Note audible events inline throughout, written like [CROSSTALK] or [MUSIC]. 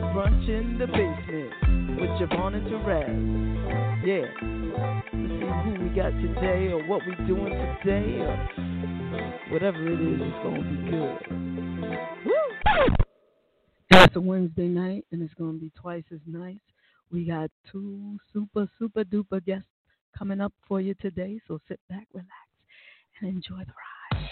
Brunch in the basement with JaVonne and Terez. Yeah. Let's see who we got today or what we doing today or whatever it is, it's gonna be good. Woo! It's a Wednesday night and it's gonna be twice as nice. We got two super, super duper guests coming up for you today, so sit back, relax, and enjoy the ride.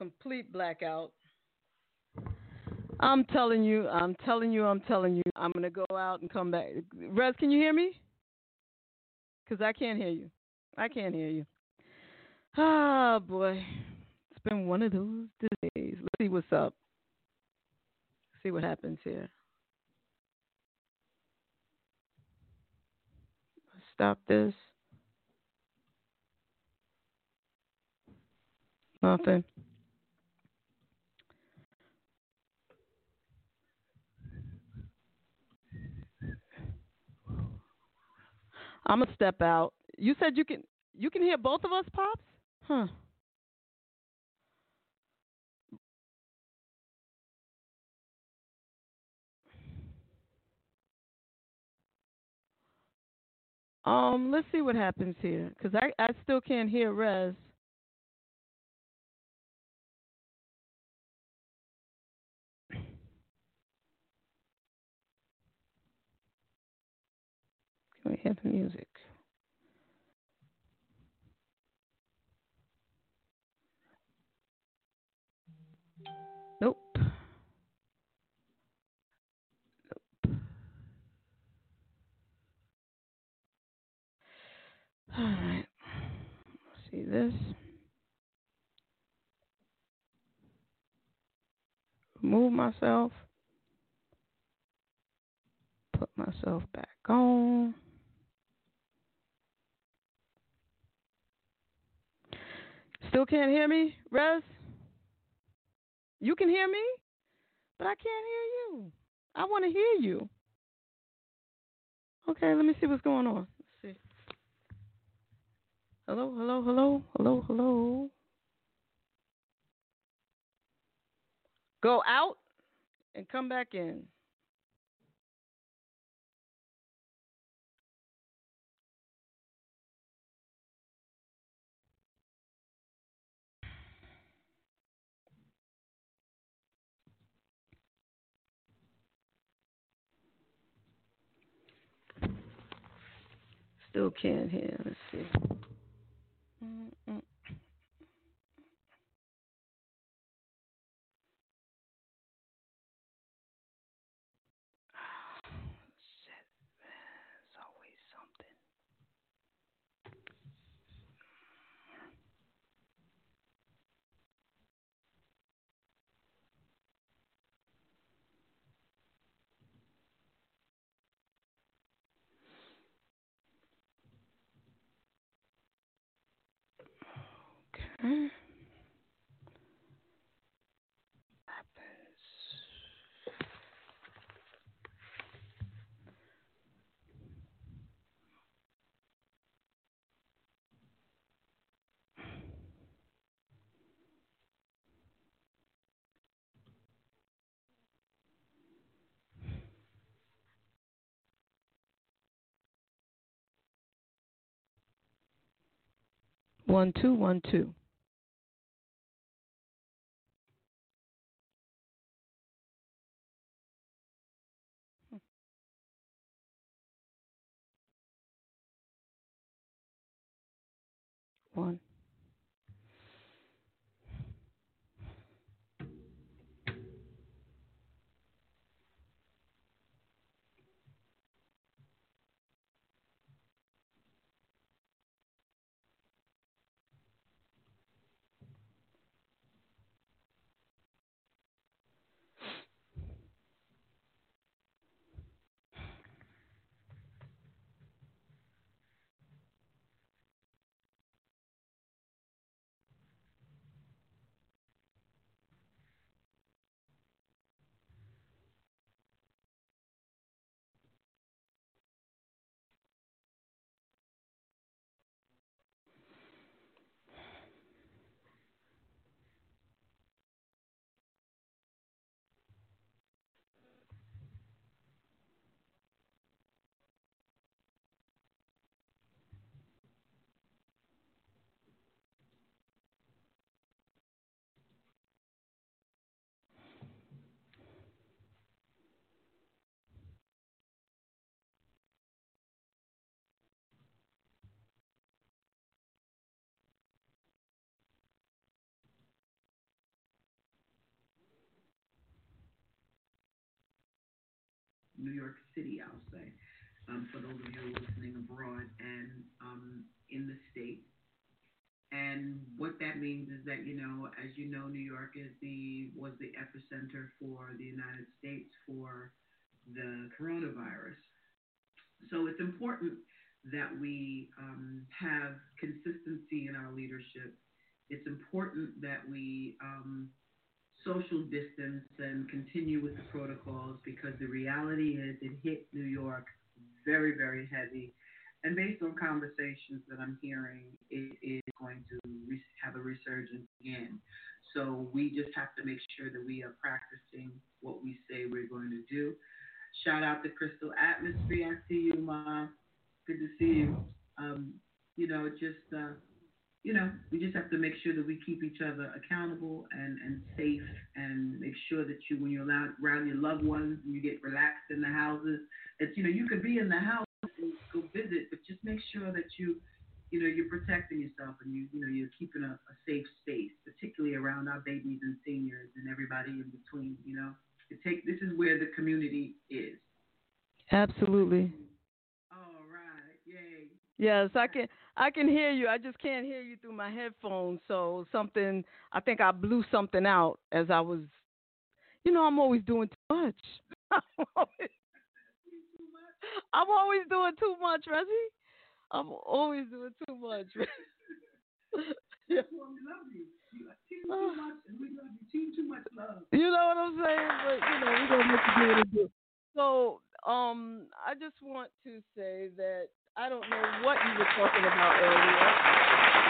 Complete blackout. I'm telling you, I'm telling you, I'm telling you, I'm to go out and come back. Rez, can you hear me? Because I can't hear you. I can't hear you. Ah, boy. It's been one of those days. Let's see what's up. Let's See what happens here. Stop this. Nothing. I'm gonna step out. You said you can you can hear both of us, pops? Huh. Um, let's see what happens here, cause I I still can't hear Rez. Can we have music? Nope. Nope. All right. See this. Remove myself. Put myself back on. Still can't hear me, Rez? You can hear me, but I can't hear you. I want to hear you. Okay, let me see what's going on. Let's see. Hello, hello, hello, hello, hello. Go out and come back in. Still can't hear. Let's see. Mm-mm. Shit, man. It's always something. Happens. One two one two. One. New York City, I'll say, um, for those of you listening abroad and um, in the state. And what that means is that you know, as you know, New York is the was the epicenter for the United States for the coronavirus. So it's important that we um, have consistency in our leadership. It's important that we um, social distance and continue with the protocols because the reality is it hit New York very, very heavy. And based on conversations that I'm hearing, it is going to have a resurgence again. So we just have to make sure that we are practicing what we say we're going to do. Shout out to Crystal Atmosphere. I see you, Mom. Good to see you. Um, you know, just uh, you know, we just have to make sure that we keep each other accountable and, and safe and make sure that you, when you're around, around your loved ones and you get relaxed in the houses, that, you know, you could be in the house and go visit, but just make sure that you, you know, you're protecting yourself and you, you know, you're keeping a, a safe space, particularly around our babies and seniors and everybody in between, you know. It take, this is where the community is. Absolutely. All right. Yay. Yes, I can I can hear you. I just can't hear you through my headphones. So something I think I blew something out as I was you know, I'm always doing too much. [LAUGHS] I'm always, I'm always doing too much, Reggie. I'm always doing too much. [LAUGHS] You. Know what I'm saying? But you know, we're gonna do do. So, um, I just want to say that I don't know what you were talking about earlier.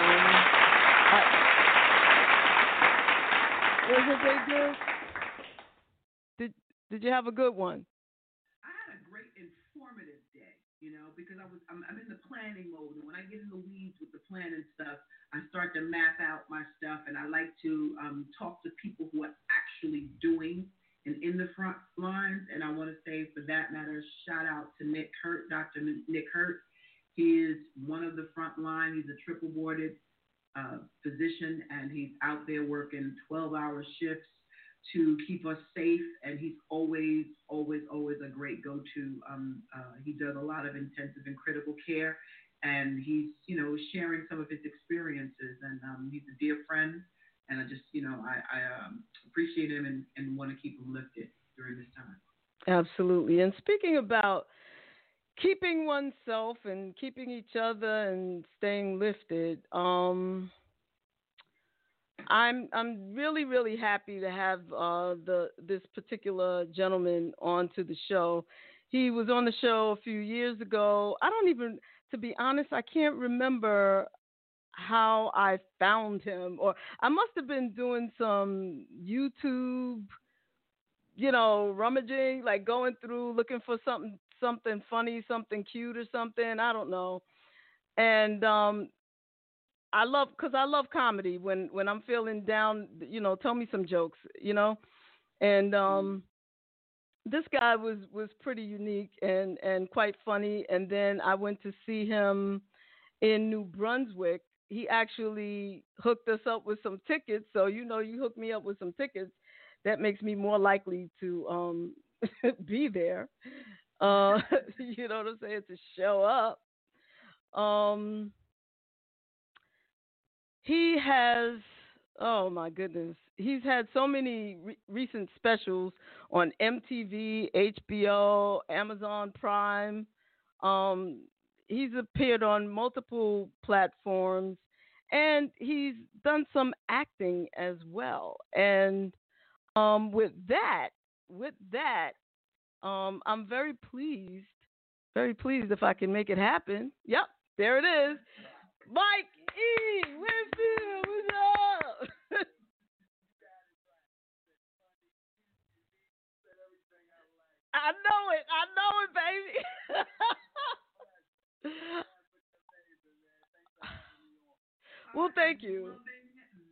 Um, I, was it very good? Did Did you have a good one? I had a great informative day, you know, because I was I'm, I'm in the planning mode, and when I get in the weeds with the planning stuff, I start to map out my stuff, and I like to um, talk to people who are actually doing and in the front lines. And I want to say, for that matter, shout out to Nick Hurt, Dr. Nick Hurt. He is one of the front line. He's a triple boarded uh, physician, and he's out there working 12 hour shifts to keep us safe. And he's always, always, always a great go to. Um, uh, he does a lot of intensive and critical care, and he's, you know, sharing some of his experiences. And um, he's a dear friend. And I just, you know, I, I um, appreciate him and, and want to keep him lifted during this time. Absolutely. And speaking about keeping oneself and keeping each other and staying lifted, um, I'm I'm really really happy to have uh, the this particular gentleman onto the show. He was on the show a few years ago. I don't even, to be honest, I can't remember how I found him, or I must have been doing some YouTube, you know, rummaging, like going through looking for something something funny, something cute, or something. I don't know. And um, I love because I love comedy. When when I'm feeling down, you know, tell me some jokes, you know. And um, this guy was was pretty unique and and quite funny. And then I went to see him in New Brunswick. He actually hooked us up with some tickets. So you know, you hook me up with some tickets, that makes me more likely to um [LAUGHS] be there. Uh, [LAUGHS] you know what I'm saying? To show up. Um, he has oh my goodness he's had so many re- recent specials on mtv hbo amazon prime um, he's appeared on multiple platforms and he's done some acting as well and um, with that with that um, i'm very pleased very pleased if i can make it happen yep there it is mike E. Winfield, what's up? [LAUGHS] I know it. I know it, baby. [LAUGHS] well, thank you.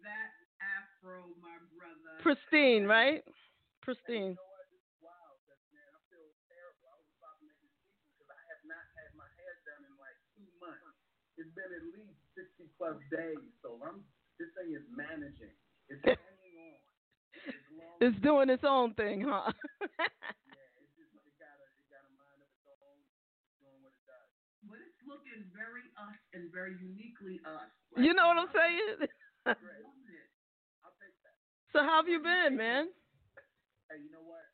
That afro, my brother. Pristine, right? Pristine. it's been at least 60 plus days. So I'm this thing is managing. It's [LAUGHS] hanging on. It's, it's doing its own thing, huh? [LAUGHS] yeah, it's just, it got a, it got a mind of its own, doing what it does. But it's looking very us and very uniquely us. Like, you know what I'm saying? so how have you been, man? Hey, you know what?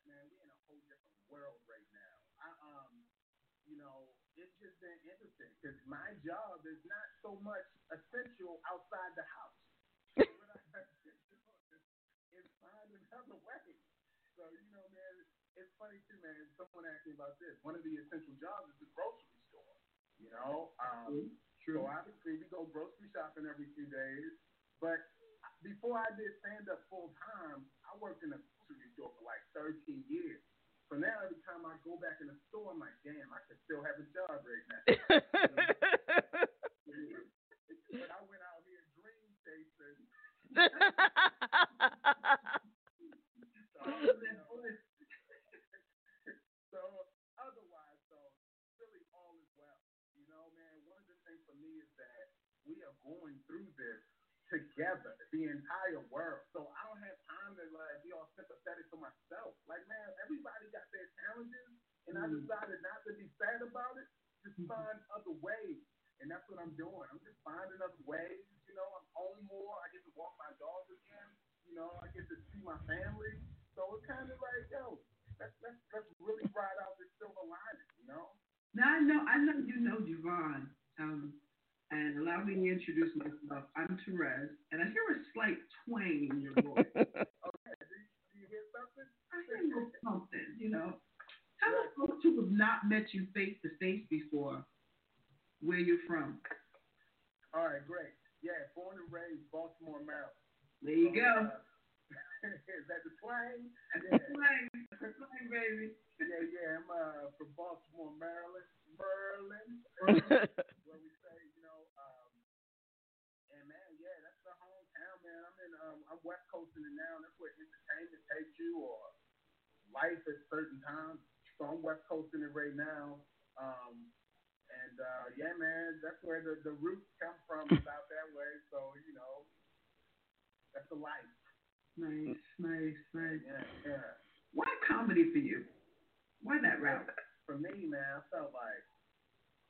It's been interesting because my job is not so much essential outside the house. So [LAUGHS] what I [LAUGHS] is, find another way. So you know, man, it's funny too, man. Someone asked me about this. One of the essential jobs is the grocery store. You know, um, so obviously we go grocery shopping every few days. But before I did stand up full time, I worked in a grocery store for like 13 years. So now every time I go back in the store, I'm like, damn, I could still have a job right now. [LAUGHS] but I went out here dream chasing. So, [LAUGHS] so otherwise, though, really all is well. You know, man, one of the things for me is that we are going through this together, the entire world. So I don't have time to like be all sympathetic to myself. Like, man, everybody got their challenges, and I decided not to be sad about it. Just find other ways, and that's what I'm doing. I'm just finding other ways. You know, I'm home more. I get to walk my dog again. You know, I get to see my family. So it's kind of like, yo, let's let's let's really ride out this silver lining. You know. Now I know I know you know JaVonne. Um, and allow me to introduce myself. I'm Terez, and I hear a slight twang in your voice. Okay, do you, hear something? I hear a little something, you know. Tell us folks who have not met you face to face before where you're from. All right, great. Yeah, born and raised Baltimore, Maryland. There you go. Uh, [LAUGHS] is that the twang? That's Yeah. the twang. The twang, baby. Yeah, yeah. I'm uh, from Baltimore, Maryland. Merlin, where [LAUGHS] we say, you know, um, and man, yeah, that's the hometown, man. I'm in, um, I'm West Coasting it now. That's where entertainment takes you, or life at certain times. So I'm West Coasting it right now. Um, and uh, yeah, man, that's where the, the roots come from. [LAUGHS] Is out that way. So you know, that's the life. Nice, nice, nice. Yeah, yeah. Why comedy for you? Why that route? for me, man, I felt like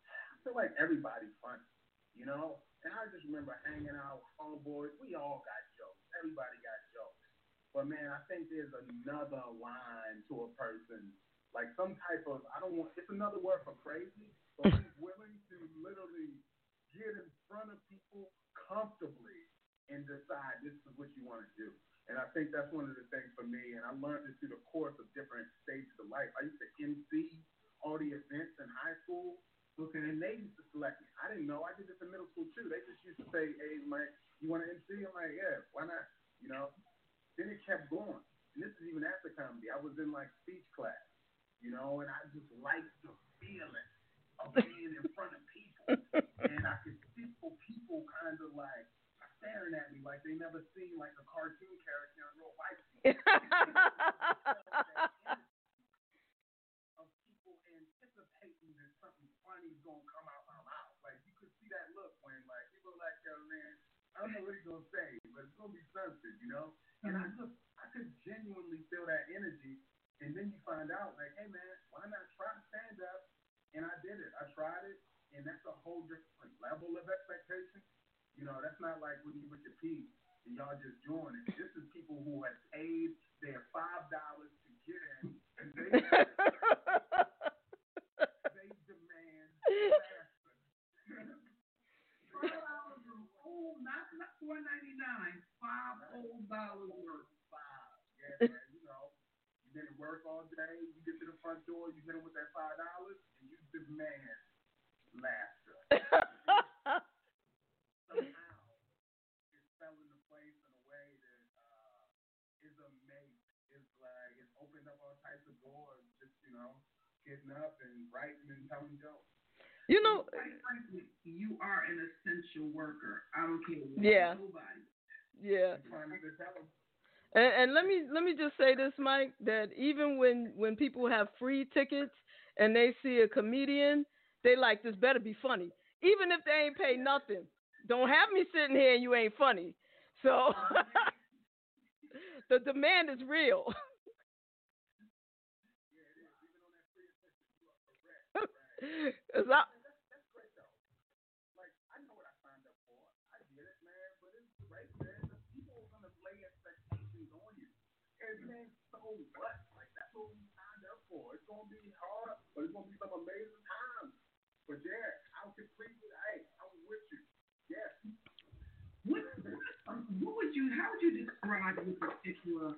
I feel like everybody's funny, you know. And I just remember hanging out with homeboys. We all got jokes. Everybody got jokes. But man, I think there's another line to a person, like some type of I don't want. It's another word for crazy, but who's willing to literally get in front of people comfortably and decide this is what you want to do. And I think that's one of the things for me. And I learned it through the course of different stages of life. I used to MC all the events in high school. Okay. And they used to select me. I didn't know. I did this in middle school too. They just used to say, "Hey, Mike, you want to MC?" I'm like, "Yeah, why not?" You know. Then it kept going. And this is even after comedy. I was in like speech class, you know, and I just liked the feeling of being in front of people, [LAUGHS] and I could see people kind of like staring at me like they never seen like a cartoon character in real life. [LAUGHS] of people anticipating that something funny is gonna come out my mouth. Like you could see that look when like people are like, yo man, I don't know what he's gonna say, but it's gonna be something, you know? And I just I could genuinely feel that energy and then you find out like, hey man, why not try stand up? And I did it. I tried it and that's a whole different level of expectation. You know, that's not like when you with your peeps and y'all just join it. This is people who have paid their five dollars to get in and they [LAUGHS] demand faster. Five dollars a whole, [LAUGHS] not not four ninety nine. Five dollars worth. five. You know. You didn't work all day, you get to the front door, you with that five dollars and you demand. Somehow fell into place in a way that is amazing. It's like opened up all types of doors, just you know, getting up and writing and telling jokes. You know, Quite frankly, you are an essential worker. I don't care what Yeah. nobody. yeah. Trying to tell them And, and let me let me just say this, Mike, that even when when people have free tickets and they see a comedian, they like this better be funny, even if they ain't pay nothing. Don't have me sitting here and you ain't funny. So [LAUGHS] uh-huh. the demand is real. [LAUGHS] that's, that's great though. Like, I know what I signed up for. I get it, man. But It's great, man. People are gonna play expectations on you. It ain't so. what? Like that's what we signed up for. It's gonna be hard, but it's gonna be some amazing times. But yeah, I'm completely hey, I'm with you. Yes. What what would you how would you describe your particular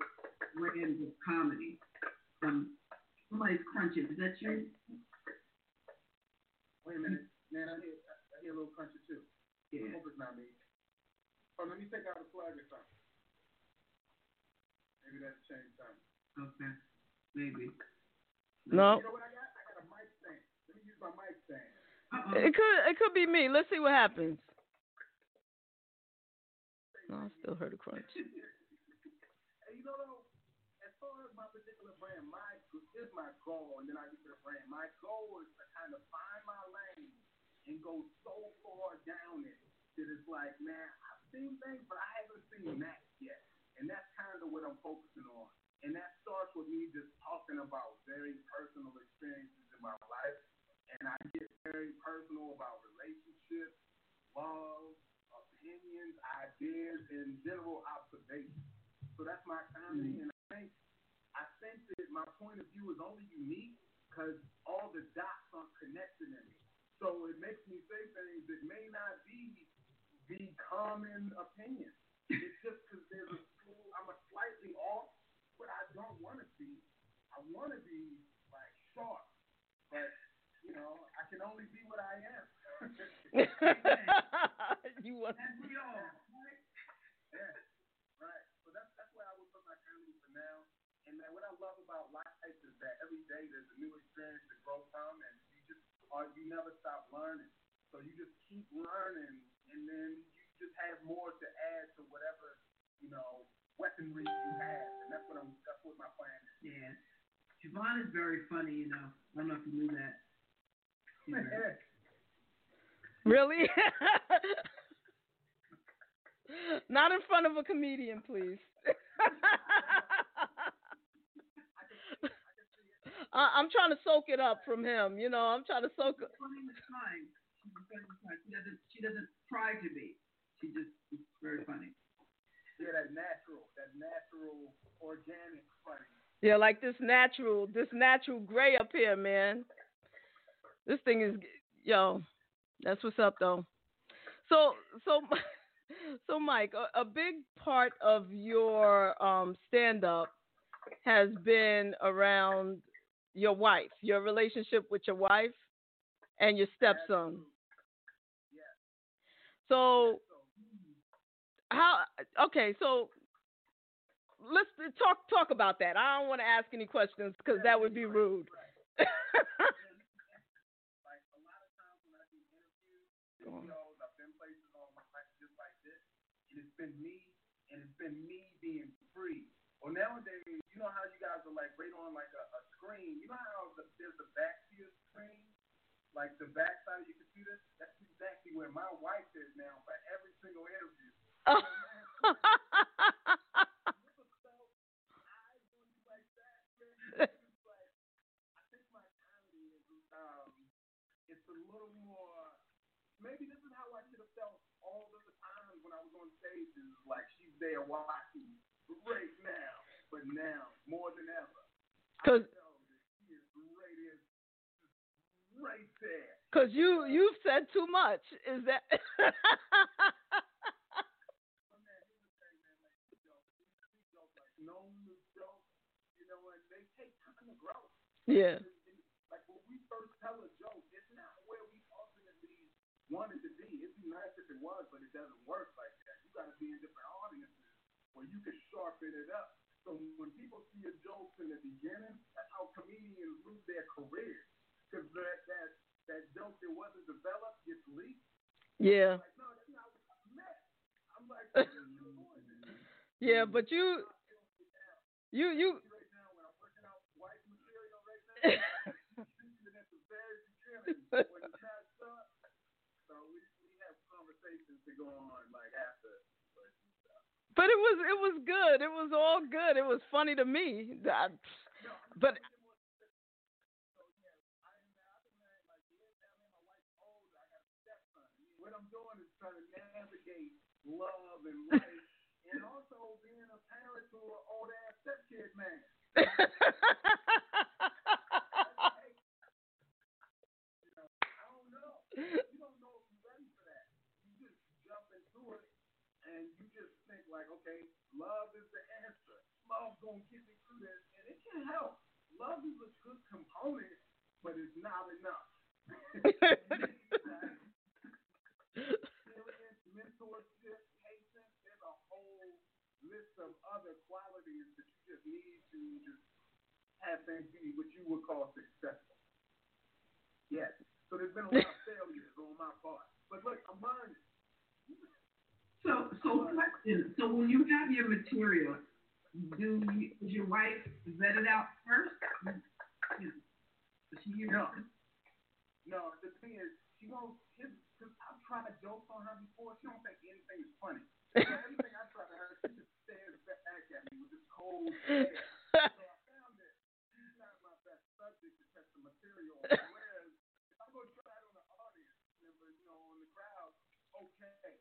brand of comedy? Um somebody's crunches, is that you? Wait a minute, man. I hear, I hear a little crunchy too. Yeah. I hope it's not me. Oh, let me take out the plug or something. Maybe that's change something. Okay, maybe. No, You know what I got? I got a mic stand. Let me use my mic stand. Uh-oh. it could it could be me. Let's see what happens. No, I still heard a crunch. [LAUGHS] Hey, you know, though, as far as my particular brand, my is my goal, and then I get to the brand. My goal is to kind of find my lane and go so far down it that it's like, man, I've seen things, but I haven't seen that yet, and that's kind of what I'm focusing on. And that starts with me just talking about very personal experiences in my life, and I get very personal about relationships, love, opinions, ideas, and general observations. So that's my comedy, and I think I think that my point of view is only unique because all the dots aren't connected in it. So it makes me say things that may not be the common opinion. It's just because there's a school, I'm a slightly off, but I don't want to be. I want to be like sharp, but you know, I can only be what I am. [LAUGHS] [LAUGHS] you want That's we all. Yeah, right. So that's that's where I would put my comedy for now. And man, what I love about life is that every day there's a new experience to grow from, and you just are you never stop learning. So you just keep learning, and then you just have more to add to whatever you know weaponry you have, and that's what I'm. That's what my plan is. Yeah. JaVonne is very funny, you know. I don't know if you knew that. He's very- [LAUGHS] really? [LAUGHS] Not in front of a comedian, please. [LAUGHS] I, I'm trying to soak it up from him. You know, I'm trying to soak. She's funny in the time. She's funny in the time. She doesn't. She doesn't try to be. She just is very funny. Yeah, that natural, that natural, organic funny. Yeah, like this natural, this natural gray up here, man. This thing is, yo, that's what's up though. So, so, [LAUGHS] so, Mike, a, a big part of your um, stand-up has been around your wife, your relationship with your wife, and your stepson. So, how? Okay, so let's talk talk about that. I don't want to ask any questions because that would be rude. [LAUGHS] Been me, and it's been me being free. Well, nowadays, you know how you guys are like right on like a, a screen. You know how the, there's the back your screen, like the back side of your computer. That's exactly where my wife is now for every single interview. [LAUGHS] I think my comedy is um, it's a little more. Maybe this is how I should have felt all of the times when I was on stages. Like she's there watching now, but now more than ever. Cause, I know that she is right here, just right there. cause you you've said too much. Is that? But [LAUGHS] oh, man, here's the thing, man. Like we joke, we, we joke like known to joke, you know, and they take time to grow. yeah. Like when we first tell a joke, it's not where we ultimately wanted to be. It'd be nice if it was, but it doesn't work like that. You got to be in different audiences where you can sharpen it up. So when people see your jokes in the beginning, that's how comedians lose their careers. Because that, that, that joke that wasn't developed gets leaked. Yeah. Like, no, that's not what I meant. I'm like, [LAUGHS] what are you doing? Yeah, but you you you Right now, when I'm working out white material right now, [LAUGHS] and at the very beginning, when it's not done, so we, we have conversations to go on like after. But it was it was good. It was all good. It was funny to me. I- but I'm doing is trying to navigate love and life, and also being a parent to an old ass man. You know, I don't know. You don't know if you're ready for that. You just jump into it and you just think like, okay, love is the answer. Gonna get me and it can help. Love is a good component, but it's not enough. Experience, mentorship, patience. There's a whole list of other qualities that you just need to just have things be what you would call successful. Yes. So there's been a lot of failures on my part. But look, I'm learning. So, so question. So when you have your material, do you, does your wife vet it out first? Does she hear No. it? No, the thing is, she won't. Cause I've tried jokes on her before. She don't think anything is funny. [LAUGHS] Everything I try to her, she just stares back at me with this cold stare. So I found that she's not my best subject to test the material. Whereas if I'm gonna try it on the audience member, you know, on the crowd, okay.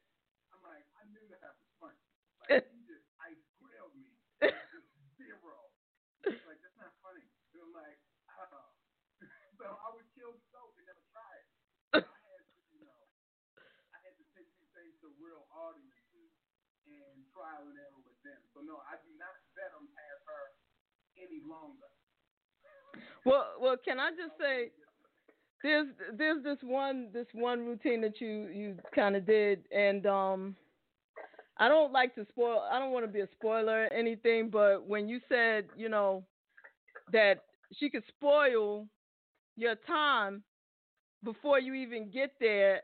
I'm like, I knew that was funny. Like you just ice grilled me. Just zero. She's like, that's not funny. And I'm like, oh. So I would kill the joke and never try it. [LAUGHS] I had to, you know, I had to take these things to real audiences and trial and error with them. So no, I do not vet them past her any longer. Well, well, can I just [LAUGHS] say, there's there's this one this one routine that you you kind of did, and um, I don't like to spoil. I don't want to be a spoiler or anything, but when you said, you know, that she could spoil your time before you even get there,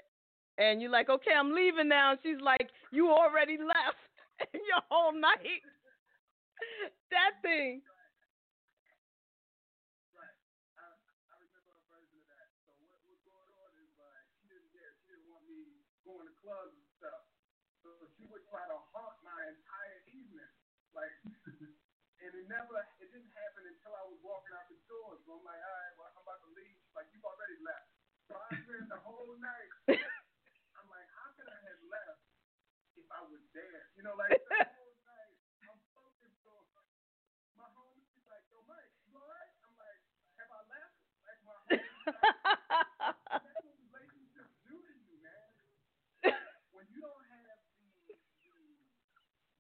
and you're like, okay, I'm leaving now. And she's like, you already left your whole night. that thing. Never it didn't happen until I was walking out the door. So I'm like, all right, well I'm about to leave. She's like, you've already left. So I spent the whole night [LAUGHS] I'm like, how could I have left if I was there? You know, like the whole [LAUGHS] night I'm focused on my home she's like, yo Mike, you alright? I'm like, have I left? Like my home that's what relationships do to you, man. When you don't have the the,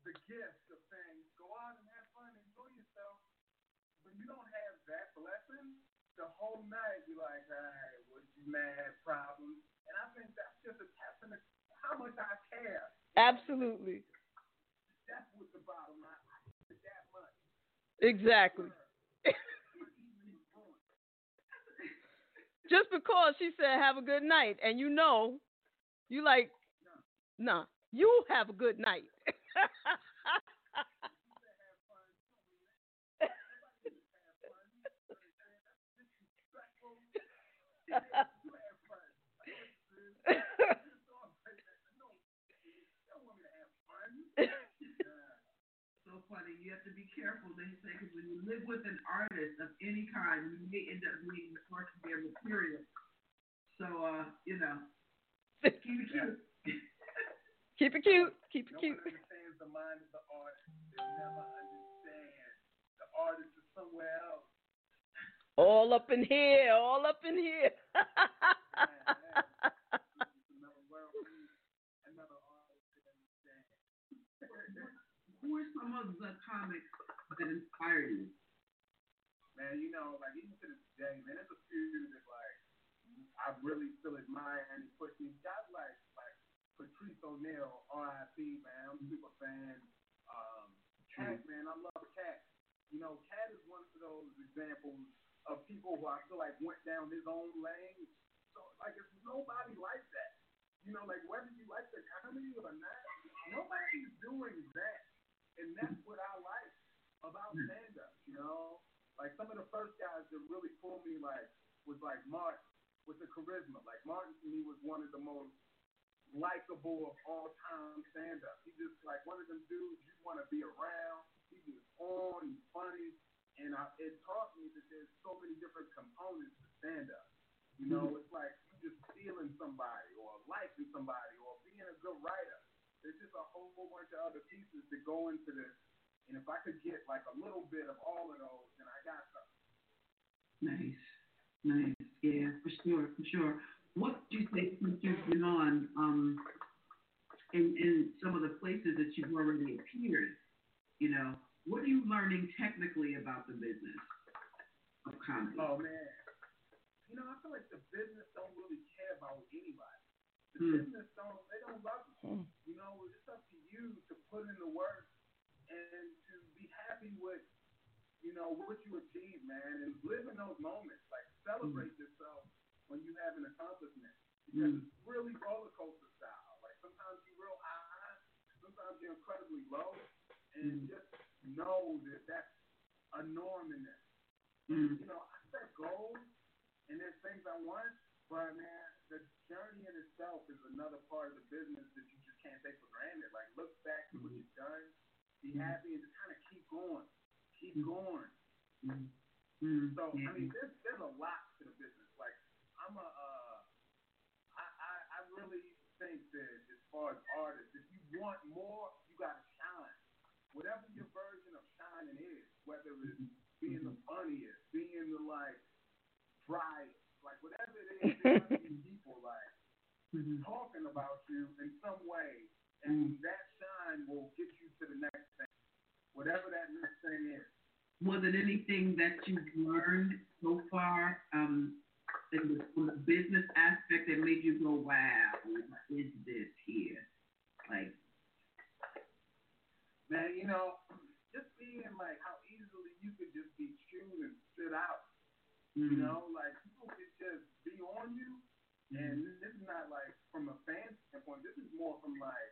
the gift of saying, go out and have fun, enjoy yourself. When you don't have that blessing, the whole night you're like, all right, what you mad problems? And I think that's just a testament to how much I care. Absolutely. That's what the bottom line. I care that much. Exactly. [LAUGHS] Just because she said have a good night and you know, you like, nah, you have a good night. [LAUGHS] So funny. You have to be careful. They say because when you live with an artist of any kind, you may end up being of their material. So uh, you know, keep it cute. Keep it cute. Keep it No cute. understands the mind of the artist. They'll never understand. The artist is somewhere else. All up in here. All up in here. Another world, another artist to understand. Who are some of the comics that inspired you? Man, you know, like even to this day, man, there's a few that like I really still admire and push me. Guys like like Patrice O'Neal, R.I.P. Man, I'm a super fan. Um, Katt, man, I love Katt. You know, Katt is one of those examples of people who I feel like went down his own lane. So like, it's nobody like that. You know, like whether you like the comedy or not, nobody's doing that, and that's what I like about stand-up. You know, like some of the first guys that really pulled me like was like Martin with the charisma. Like Martin to me was one of the most likable of all time stand-up. He just like one of them dudes you want to be around. He was on, he's funny, and I, it taught me that there's so many different components to stand-up. You know, it's like you just feeling somebody or liking somebody or being a good writer. There's just a whole bunch of other pieces that go into this. And if I could get like a little bit of all of those, then I got something. Nice, nice. Yeah, for sure, for sure. What do you think since you've been on um, in in some of the places that you've already appeared? You know, what are you learning technically about the business of comedy? Oh man, you know I feel like the business don't really care about anybody. The Hmm. business don't they don't love you. You know it's up to you to put in the work and to be happy with you know what you achieve, man, and live in those moments. Like celebrate yourself when you have an accomplishment because Mm. it's really roller coaster style. Like sometimes you're real high, sometimes you're incredibly low, and just know that that's a norm in this. Mm. You know, I set goals and there's things I want, but man, the journey in itself is another part of the business that you just can't take for granted. Like look back to what you've done, be happy, and just kind of keep going, keep going. Mm. Mm. So. I mean, there's there's a lot to the business. Like I'm a, uh, I, I I really think that as far as artists, if you want more, you gotta shine. Whatever your version of shining is, whether it's being the funniest, being the like driest, like whatever it is, there's people like Mhm. talking about you in some way, and that shine will get you to the next thing, whatever that next thing is. Was it anything that you've learned so far um, in the, from the business aspect that made you go, wow, what is this here? Like, Man, you know, just being like how easily you could just be chewed and spit out. mm, You know, like people could just be on you, and this is not like from a fan standpoint. This is more from like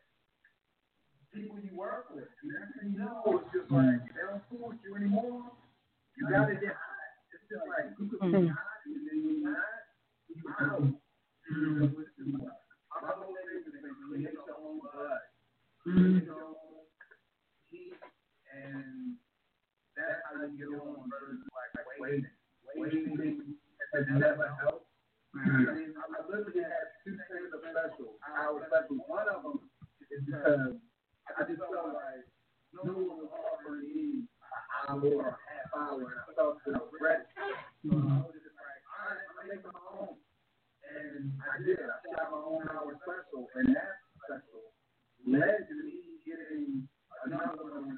people you work with. And next you know, it's just like they don't fool with you anymore. You gotta get high. It's just like you could be high and then you're not. You out. You know, it's just like, my whole thing is to create your own buzz. mm, Create your own heat, and waiting. Has never helped. I mean, I literally had two of. Hour special. One of them because I just felt like no one was offering me an hour or a half hour, and I felt I was. So I was my own. And I did. I shot my own hour special, and that special led to me getting another one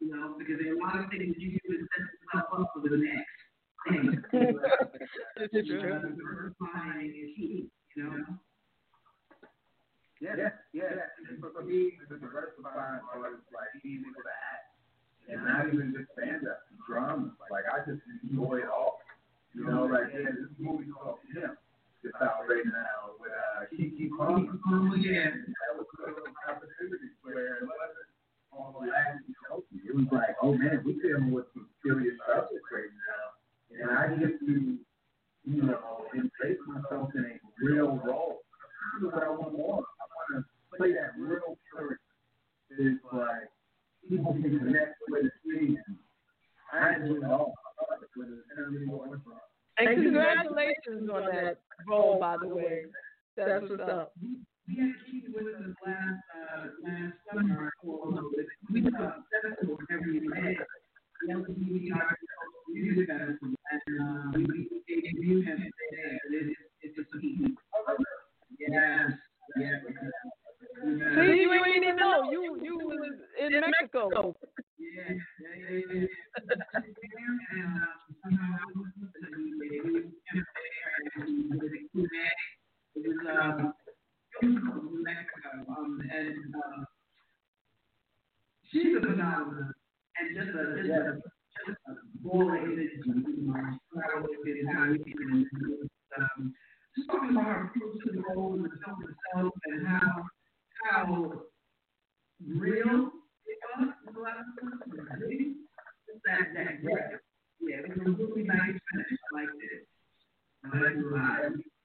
you know, because there a lot of things you do to set yourself up for the next thing. This is true. Uh, diversifying you know. Yeah, yeah, yeah. For, for me, the diversifying is like being able. And not even just stand up, drama. Like I just enjoy it all. You know, like yeah, this movie called Him is out right now with Keke Palmer. Opportunities where it was like, oh man, we're dealing with some serious subjects right now. And I get to, you know, embrace myself in a real role. What I want. I want to play that real character. It's like people connect with the scene. I it all. I love it or front. And congratulations on that role, by the way. That's what's up. We had Keith with us last, uh, last summer, we did a festival every day. That was the music festival, and, uh, we, we debuted him there, it, it's just a heat. Yes, yes. See, you ain't even know. You you was in Mexico. Yeah, yeah, yeah, yeah. And, uh, somehow I was listening, we were there, and we did a It was, um, it was in Mexico, um, and, uh, she's a phenomenon, and just a, just a, just a boy, you know, proud of it, how he can, um, just talking about her approach to the role and the film itself, and how our real that that yeah, we can really nice finish like this. You.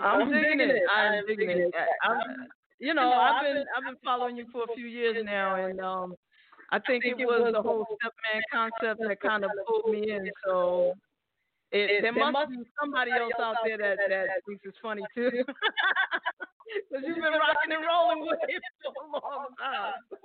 I'm digging it. I'm digging it. I'm, you know, I've been I've been following you for a few years now, and um, I think it was the whole stepman concept that kind of pulled me in. So it, there must be somebody else out there that that thinks it's funny too, [LAUGHS] because you've been rocking and rolling [LAUGHS] with it for a long time. [LAUGHS]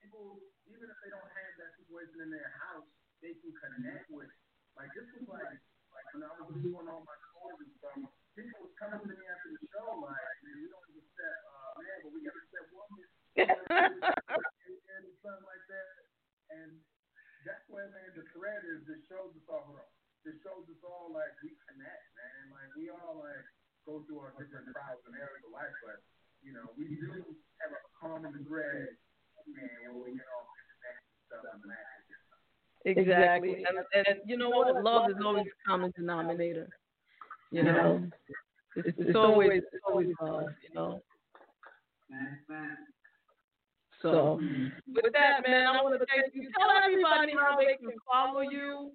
people, even if they don't have that situation in their house, they can connect with. Like this was like, like when I was doing all my shows and stuff, people was coming to me after the show like, man, we don't even set, uh, man, but we got to set one. and [LAUGHS] something like that, and that's where man the thread is. This shows us all. This shows us all like we connect, man. Like we all like go through our different trials and errors of life, but you know we do have a common thread, man. Where we can all connect and and. Exactly. And, and you know what? Love is always a common denominator. You know, it's, it's always it's always love. You know. So with that, man, I want to thank you. Tell everybody how they can follow you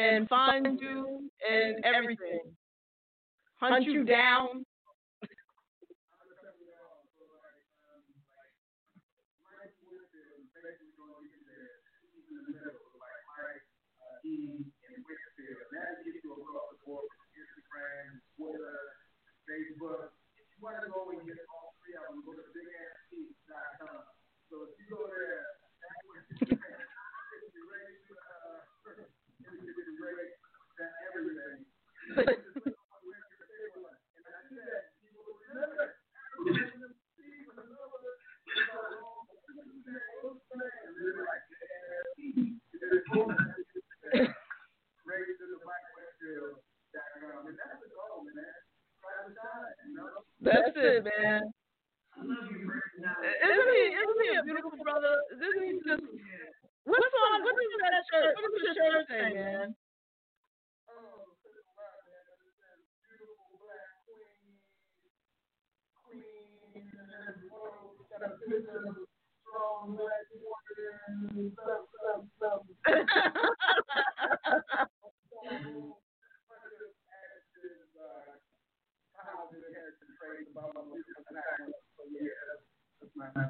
and find you and everything. Hunt you down. Facebook. If you want to go and get all three of them, go to bigasspeaks.com. So if you go there, that's where you can rate, uh, you can rate everything. And I do that, people remember. That's it, man. Isn't he? Isn't he a beautiful brother? Isn't he just? What's on? What is that shirt? What does your shirt say, man?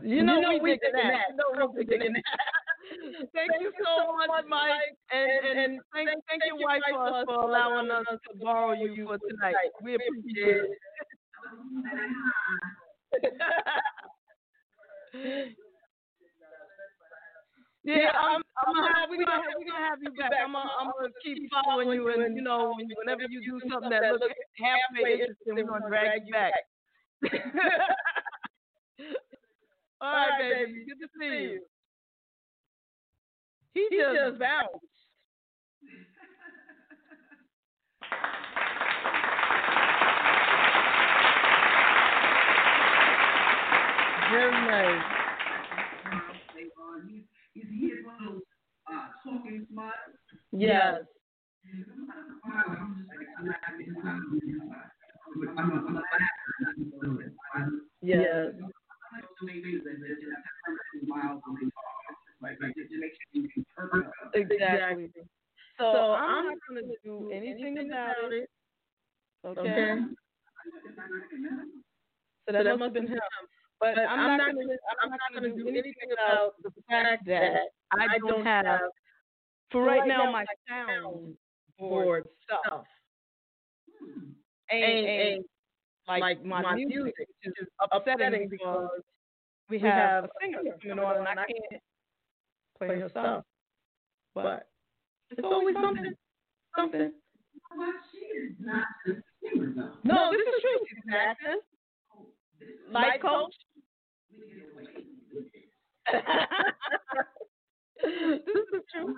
You know, we we digging that. You know we digging that. thank you so much, Mike, and and, and thank thank your wife for us for allowing us to borrow you for tonight. We appreciate it. Yeah, I'm, I'm gonna have, we're gonna have, we gonna have you back. I'm gonna, I'm gonna keep following you, and you know, when, whenever you do something that looks halfway interesting, we're gonna drag you back. [LAUGHS] All right, baby. Good to see you. He, he just, just bounced. Very nice. Is he one of those uh, talking smiles? Yes. Yes. Exactly. So, I'm not going to do anything about it. Okay. So that, must have been him. But, I'm, not to. I'm not going to do anything about the fact that I don't have, for right now, my sound board stuff. Ain't, ain't like my music, which is upsetting because we have a singer coming on and I can't play her stuff. But it's always something, something. No, this is true. She's an actress, life coach. this is true.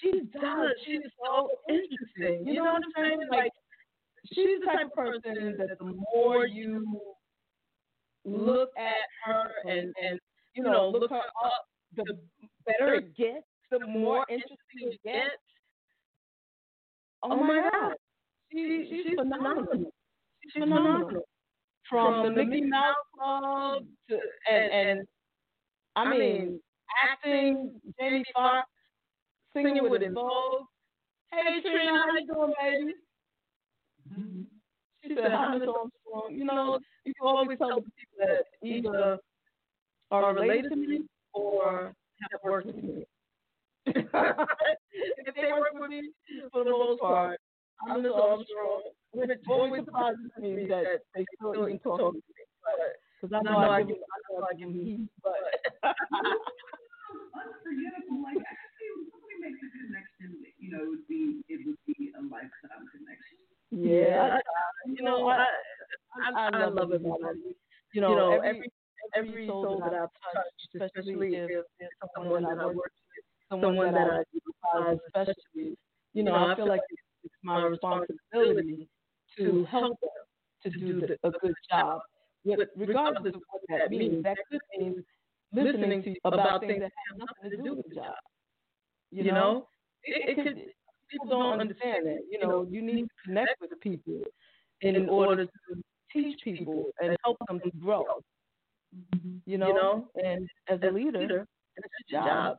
She does. She's so interesting. You know what I'm saying? Like she's the type of person that the more you look at her and and you know look her up, the better it gets. The more interesting it gets. Oh, oh my God, she she's phenomenal. She's phenomenal. From the Mickey Mouse Club to and and I mean acting, Jamie Foxx singing with Vogue. Hey Trina, how you doing, baby? Mm-hmm. She said, "Hi, Miss Armstrong." You know, you can always tell the people that either are related to me or have worked with me. [LAUGHS] if they work with me, for the most part, I'm Miss Armstrong. Which always surprises me that they still even talk to me. Because I know I give, [LAUGHS] I know I give heat, but. [LAUGHS] Unforgettable. Like, I think somebody makes a connection. You know, it would be it would be a lifetime connection. Yeah, you know, I I, I love it. You know, every every soul that I've touched, especially if it's someone that I work with, someone that I utilize, especially, you know, I feel like it's my responsibility to help them to do the, a good job, But regardless of what that means. That could mean listening to you about things that have nothing to do with the job. You know, it, it could people don't understand that. You know, you need to connect with the people in order to teach people and help them to grow. Mm-hmm. You know, you know? and as a leader, it's your job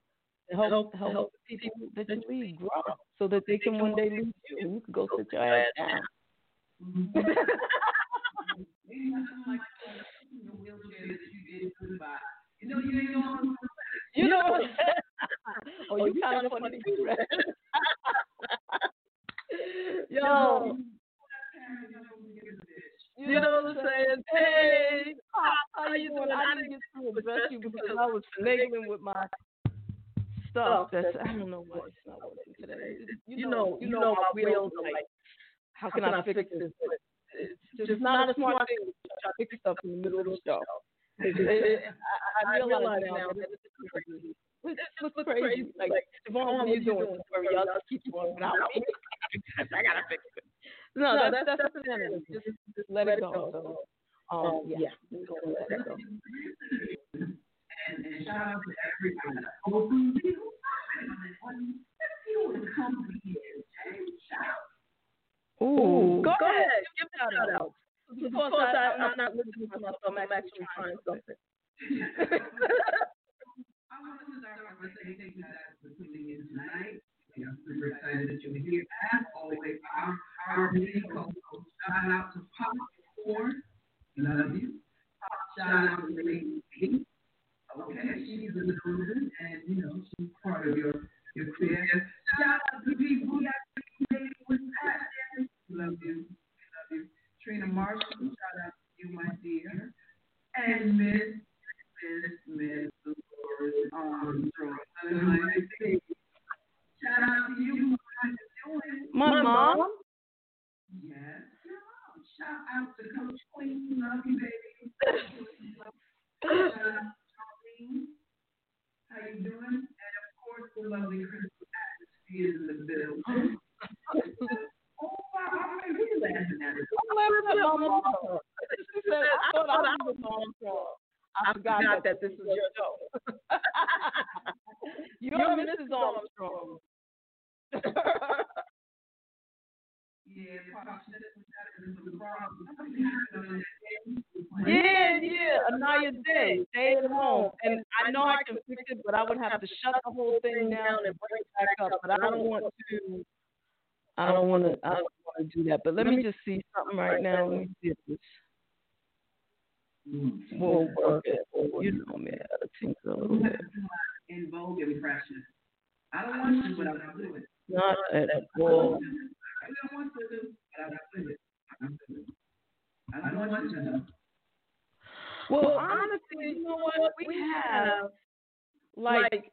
to help help, help people that you lead grow so that they can one day lead you and you can go sit your ass down. You know, you ain't [LAUGHS] going You know, what [LAUGHS] oh, oh, you kind of funny too, right? Yo. You know what I'm saying? Hey, how you doing? I didn't get to address you because I was finagling with my stuff. Oh, that's I don't know why it's not working today. You know, you know my wheels are like, how can I fix this? It's just not a smart thing to fix stuff in the middle of the show. [LAUGHS] I, I realize now that it's crazy. It's just crazy. Like, Devon, what are you doing? Where y'all just keep going without me. [LAUGHS] I gotta fix it. No, that's that's, that's insanity. Just, just let it go. So, um, yeah, we're let it go. And, and shout out to everybody. Oh, who you? Would come here, James, shout. Ooh, Go go ahead. ahead, give shout out. Of course, I, I'm not listening to myself. I'm actually trying something. [LAUGHS] I want to start off by saying thank you guys for tuning in tonight. We are super excited that you're here. As always, our, our meeting co-host, shout out to Pop Ford. Love you. Pop, shout out to Lady B. Okay, she's in the room, and you know she's part of your your career. Shout out to people that made it with passion. Love you. Trina Marshall, shout out to you, my dear, and Miss Miss Miss Dolores Armstrong. Shout out to you, how? My mom. Yes, your mom. Shout out to Coach Queen, love you, baby. Shout out to Charlene. How you doing? And of course, the lovely Crystal Atmosphere is in the building. oh, wow. All right, who you laughing at? I'm laughing at my mom. She said, I thought I was mom. I forgot that this is your show. You're Mrs. Armstrong. Yeah, Pop, this is the problem. Yeah, yeah, [LAUGHS] Anaya Day, stay at home. And I know I can fix it, but I would have to shut the whole thing down and bring it back up. But I don't want to. I don't want to. I don't want to do that. But let me just see something right now. Let me see if this hmm. will work. You know me, I gotta tinker a. En Vogue impression. I don't want to, but I'm gonna it. Not at all. I don't want to do, but I'm gonna it. I'm do it. I don't want to know. Well, honestly, you know what? We have like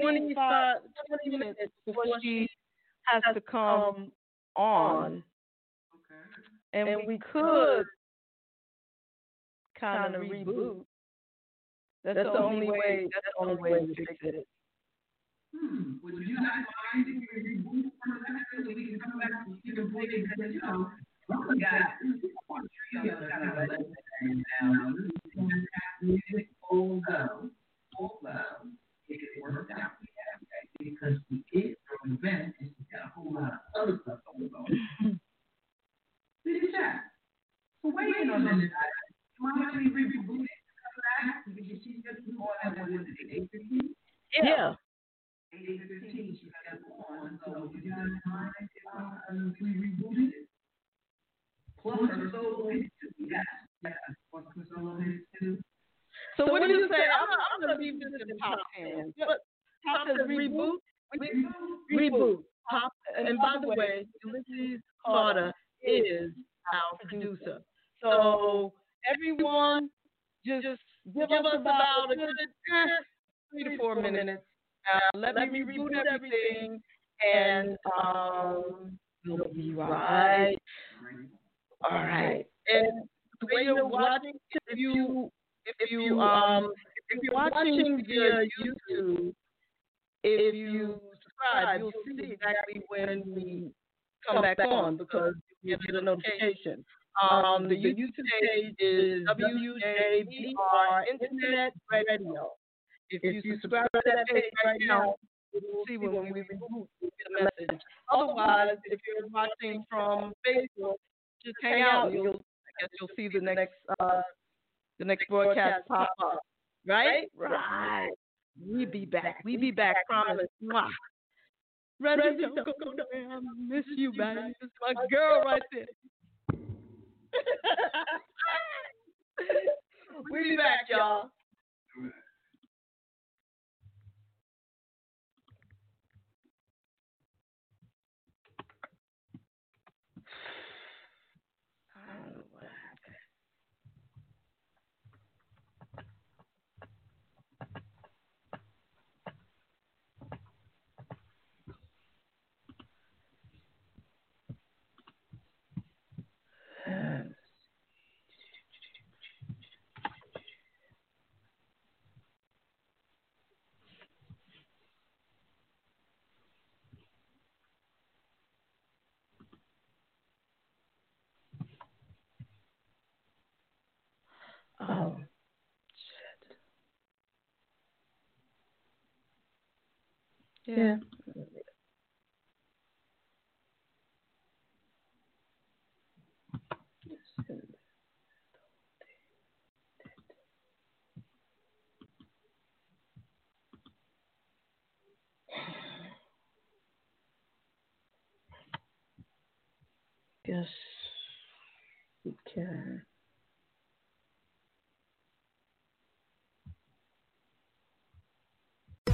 25, 20 minutes before she has to come on. Okay. And we could kind of reboot. That's the only way. That's the only way to fix it. Hmm, would you not mind if we reboot for a second so we can come back and you can play it because, you know, we got one trio kind of legendary now. Music, full go, full go. If it worked out, we have that because we throw an event and we got a whole lot of other stuff going on. [LAUGHS] See the chat. So weigh in on this. Mind if we reboot it? Come back because she's just on at what is it, eight fifteen? Yeah. Eight fifteen, she's got to go on, so would you guys mind if uh, we rebooted it? Plus her solo hits too, yes, yes, plus her solo hits too. So, what do you say? I'm, I'm going to leave this in Pop's hands. But Pop says reboot. Reboot. Pop. And by the way, Ulysses Carter is our producer. So everyone, just give us about a good eh, three to four minutes. Uh, let me reboot everything, and um, we'll be right. All right. And the way you're watching, if you if you um if you're watching via YouTube, if you subscribe, you'll see exactly when we come back on because you get a notification. Um, the YouTube page is WJBR Internet Radio. If you subscribe to that page right now, you'll see when we you get a message. Otherwise, if you're watching from Facebook, just hang out. You'll, I guess you'll see the next uh, the next broadcast pop up. Right? Right. We be back. We be back. Promise. Mwah. [LAUGHS] Reggie, don't go nowhere. I miss you, man. It's my girl right there. [LAUGHS] [LAUGHS] we be back, y'all. Yeah. Guess we can.